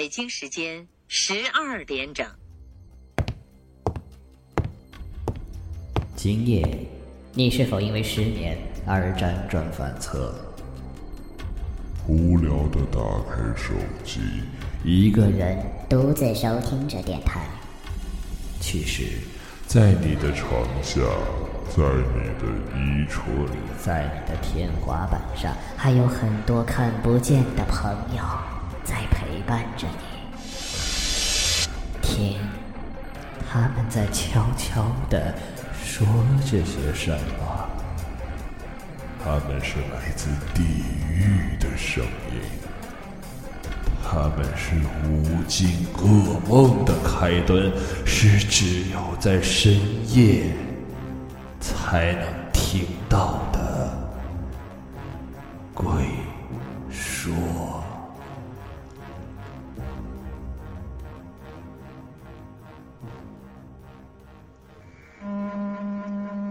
北京时间十二点整。今夜，你是否因为失眠而辗转反侧？无聊的打开手机，一个人独自收听着电台。其实，在你的床下，在你的衣橱里，在你的天花板上，还有很多看不见的朋友在陪陪伴着你。听，他们在悄悄地说着些什么？他们是来自地狱的声音，他们是无尽噩梦的开端，是只有在深夜才能听到的鬼说。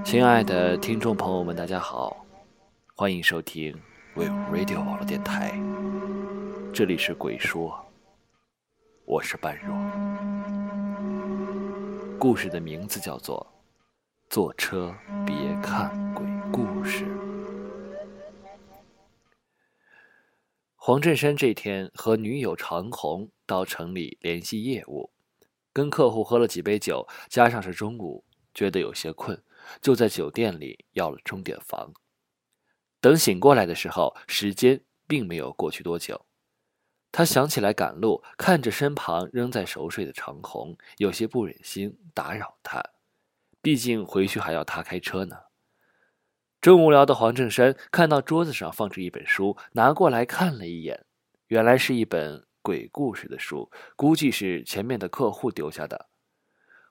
亲爱的听众朋友们，大家好。欢迎收听 We Radio 网络电台，这里是鬼说，我是半若。故事的名字叫做《坐车别看鬼故事》。黄振山这天和女友长红到城里联系业务，跟客户喝了几杯酒，加上是中午，觉得有些困，就在酒店里要了钟点房。等醒过来的时候，时间并没有过去多久。他想起来赶路，看着身旁仍在熟睡的长虹，有些不忍心打扰他，毕竟回去还要他开车呢。正无聊的黄正山看到桌子上放着一本书，拿过来看了一眼，原来是一本鬼故事的书，估计是前面的客户丢下的。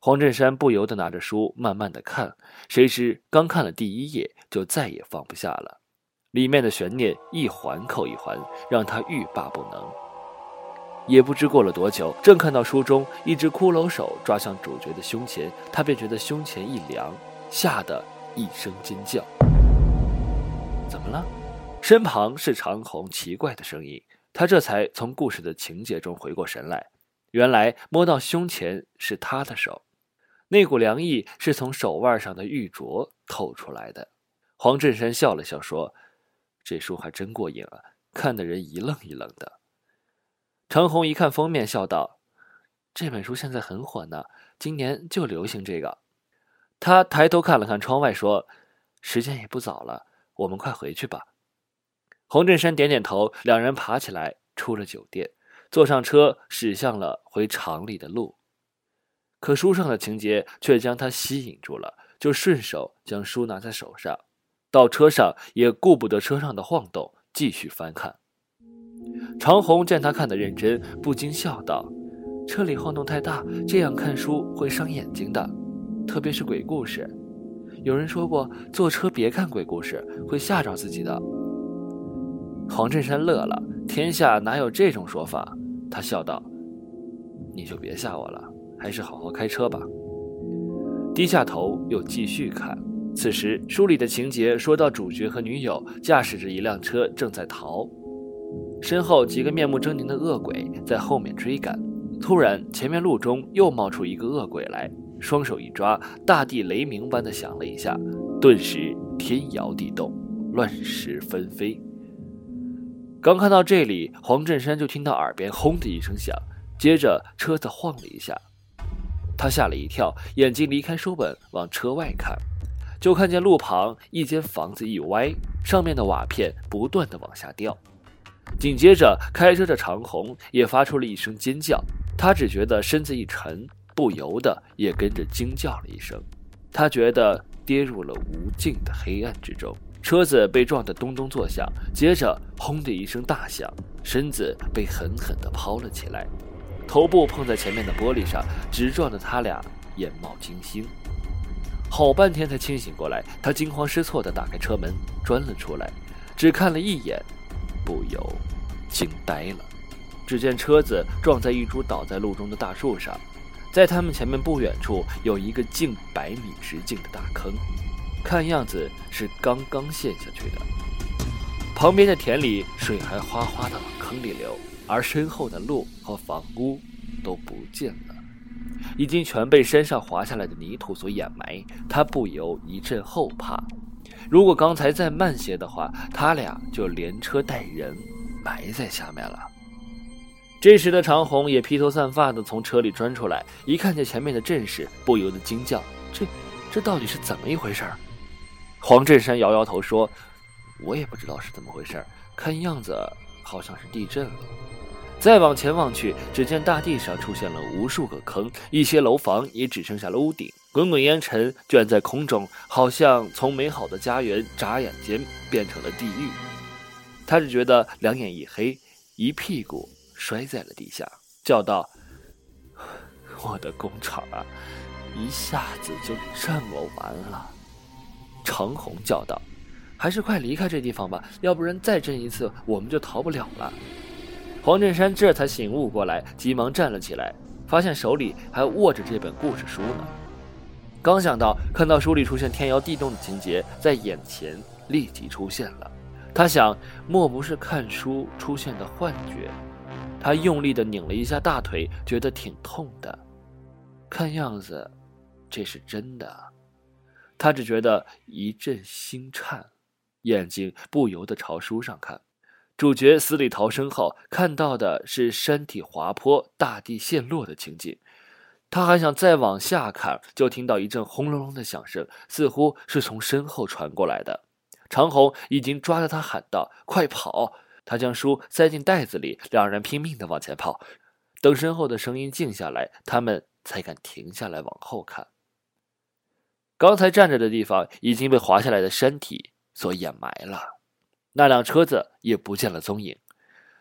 黄振山不由得拿着书慢慢的看，谁知刚看了第一页，就再也放不下了。里面的悬念一环扣一环，让他欲罢不能。也不知过了多久，正看到书中一只骷髅手抓向主角的胸前，他便觉得胸前一凉，吓得一声尖叫。怎么了？身旁是长虹奇怪的声音，他这才从故事的情节中回过神来。原来摸到胸前是他的手，那股凉意是从手腕上的玉镯透出来的。黄振山笑了笑说。这书还真过瘾啊，看的人一愣一愣的。程虹一看封面，笑道：“这本书现在很火呢，今年就流行这个。”他抬头看了看窗外，说：“时间也不早了，我们快回去吧。”洪振山点点头，两人爬起来出了酒店，坐上车驶向了回厂里的路。可书上的情节却将他吸引住了，就顺手将书拿在手上。到车上也顾不得车上的晃动，继续翻看。长虹见他看得认真，不禁笑道：“车里晃动太大，这样看书会伤眼睛的，特别是鬼故事。有人说过，坐车别看鬼故事，会吓着自己的。”黄振山乐了：“天下哪有这种说法？”他笑道：“你就别吓我了，还是好好开车吧。”低下头又继续看。此时，书里的情节说到，主角和女友驾驶着一辆车正在逃，身后几个面目狰狞的恶鬼在后面追赶。突然，前面路中又冒出一个恶鬼来，双手一抓，大地雷鸣般的响了一下，顿时天摇地动，乱石纷飞。刚看到这里，黄振山就听到耳边轰的一声响，接着车子晃了一下，他吓了一跳，眼睛离开书本，往车外看。就看见路旁一间房子一歪，上面的瓦片不断的往下掉。紧接着，开车的长虹也发出了一声尖叫，他只觉得身子一沉，不由得也跟着惊叫了一声。他觉得跌入了无尽的黑暗之中，车子被撞得咚咚作响，接着轰的一声大响，身子被狠狠地抛了起来，头部碰在前面的玻璃上，直撞得他俩眼冒金星。好半天才清醒过来，他惊慌失措地打开车门，钻了出来，只看了一眼，不由惊呆了。只见车子撞在一株倒在路中的大树上，在他们前面不远处有一个近百米直径的大坑，看样子是刚刚陷下去的。旁边的田里水还哗哗地往坑里流，而身后的路和房屋都不见了，已经全被山上滑下来的泥土所掩埋。他不由一阵后怕。如果刚才再慢些的话，他俩就连车带人埋在下面了。这时的长虹也披头散发的从车里钻出来，一看见前面的阵势，不由得惊叫：“这，这到底是怎么一回事？”黄振山摇摇头说：“我也不知道是怎么回事，看样子好像是地震了。”再往前望去，只见大地上出现了无数个坑，一些楼房也只剩下了屋顶，滚滚烟尘卷在空中，好像从美好的家园眨眼间变成了地狱。他只觉得两眼一黑，一屁股摔在了地下，叫道：“我的工厂啊，一下子就这么完了！”长虹叫道：“还是快离开这地方吧，要不然再震一次，我们就逃不了了。”黄振山这才醒悟过来，急忙站了起来，发现手里还握着这本故事书呢。刚想到看到书里出现天摇地动的情节，在眼前立即出现了。他想，莫不是看书出现的幻觉？他用力地拧了一下大腿，觉得挺痛的。看样子，这是真的。他只觉得一阵心颤，眼睛不由得朝书上看。主角死里逃生后看到的是山体滑坡、大地陷落的情景，他还想再往下看，就听到一阵轰隆隆的响声，似乎是从身后传过来的。长虹已经抓着他喊道：“快跑！”他将书塞进袋子里，两人拼命地往前跑。等身后的声音静下来，他们才敢停下来往后看。刚才站着的地方已经被滑下来的山体所掩埋了。那辆车子也不见了踪影，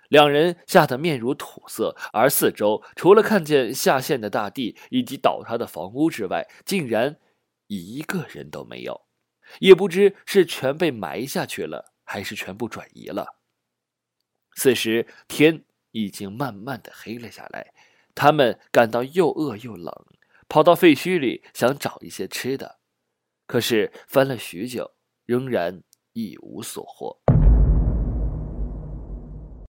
两人吓得面如土色，而四周除了看见下陷的大地以及倒塌的房屋之外，竟然一个人都没有，也不知是全被埋下去了，还是全部转移了。此时天已经慢慢的黑了下来，他们感到又饿又冷，跑到废墟里想找一些吃的，可是翻了许久，仍然一无所获。